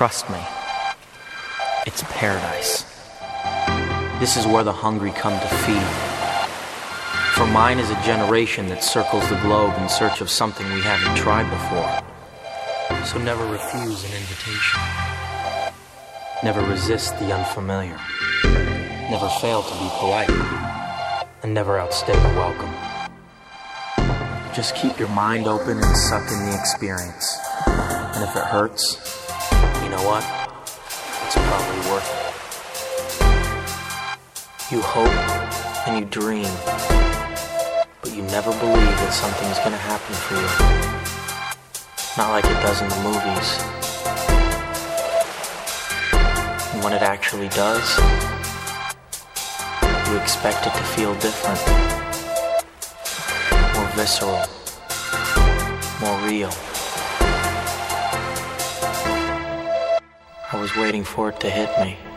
Trust me, it's paradise. This is where the hungry come to feed. For mine is a generation that circles the globe in search of something we haven't tried before. So never refuse an invitation. Never resist the unfamiliar. Never fail to be polite. And never outstay a welcome. Just keep your mind open and suck in the experience. And if it hurts, what? It's probably worth it. You hope and you dream, but you never believe that something's gonna happen for you. Not like it does in the movies. And when it actually does, you expect it to feel different, more visceral, more real. Was waiting for it to hit me.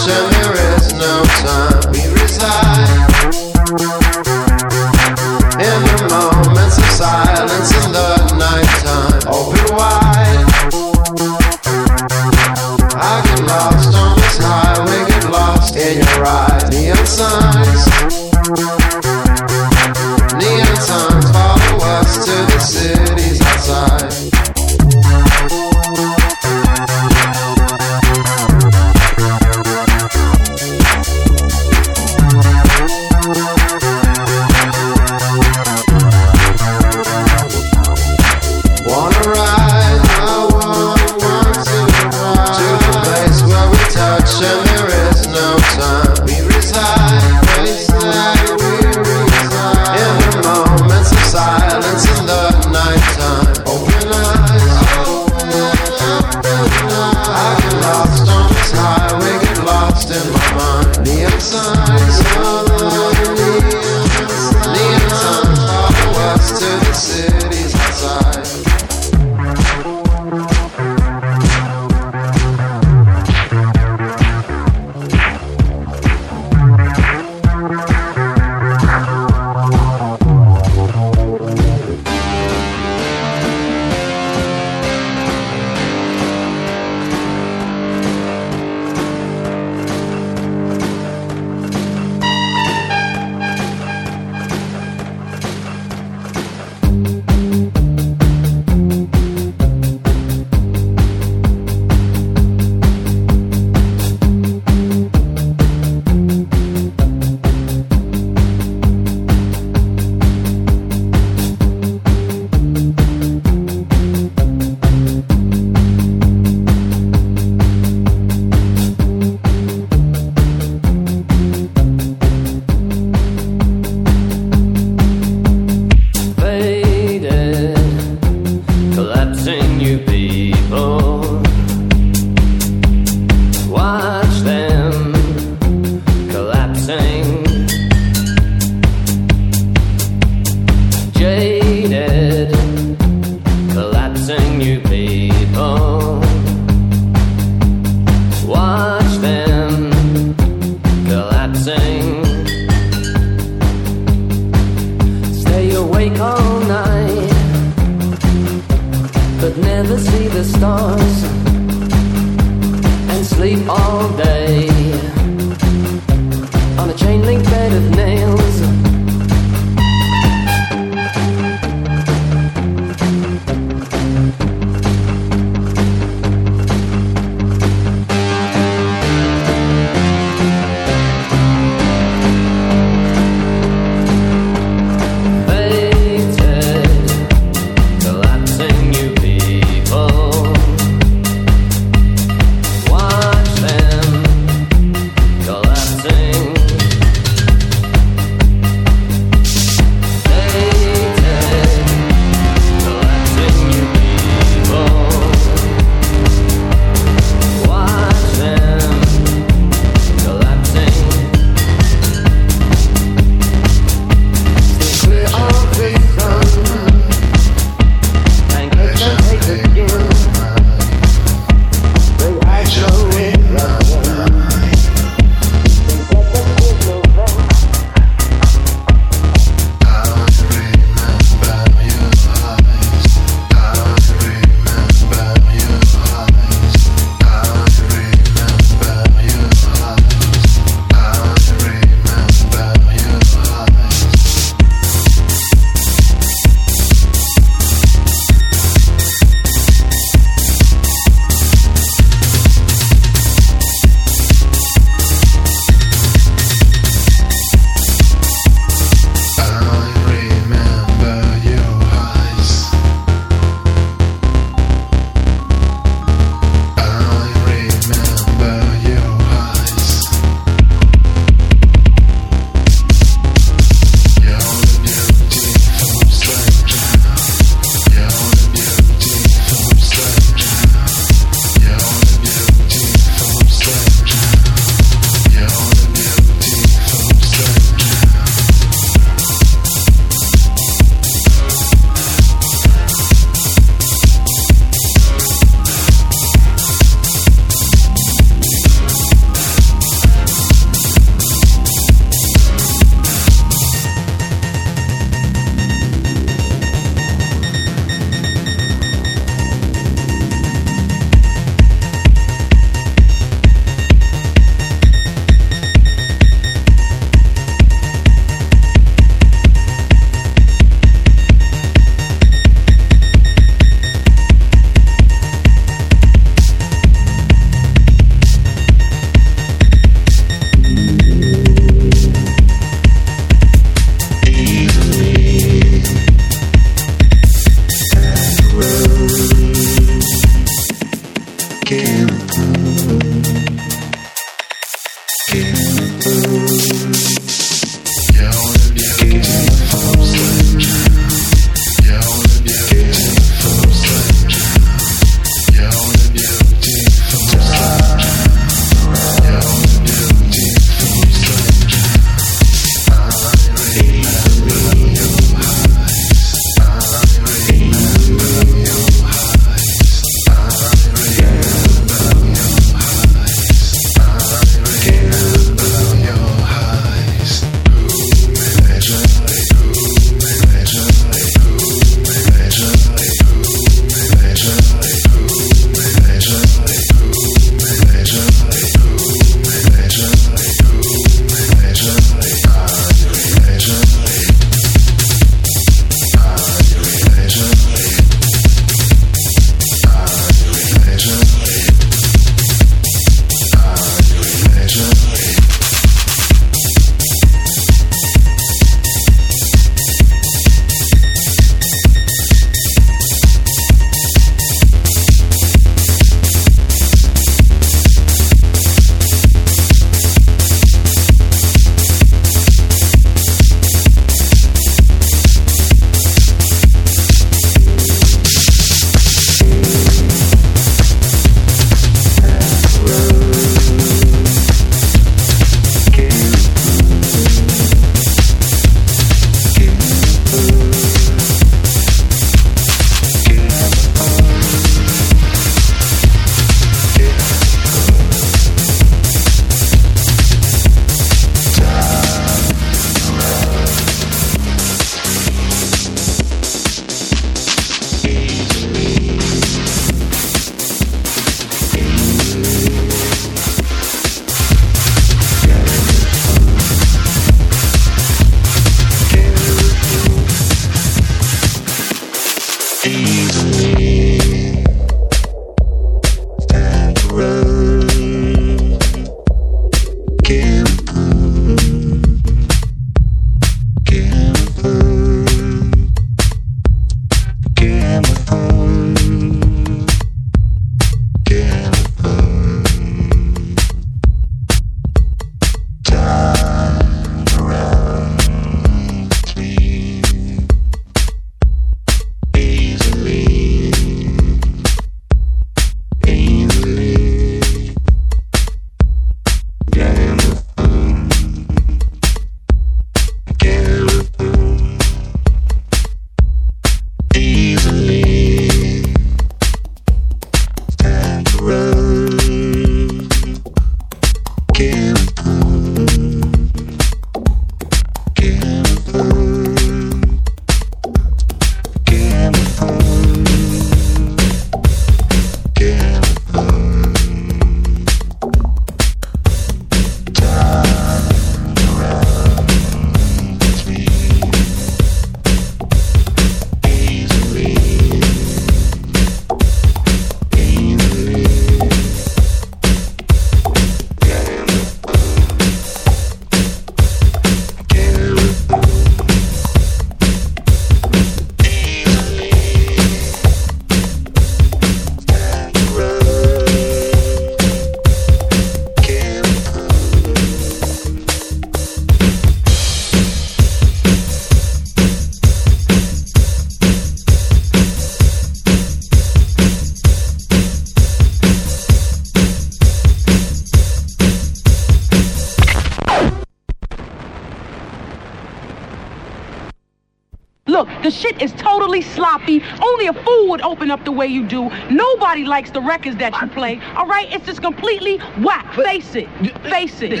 open up the way you do. Nobody likes the records that you play. All right, it's just completely whack. But face it. Face it.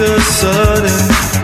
The sudden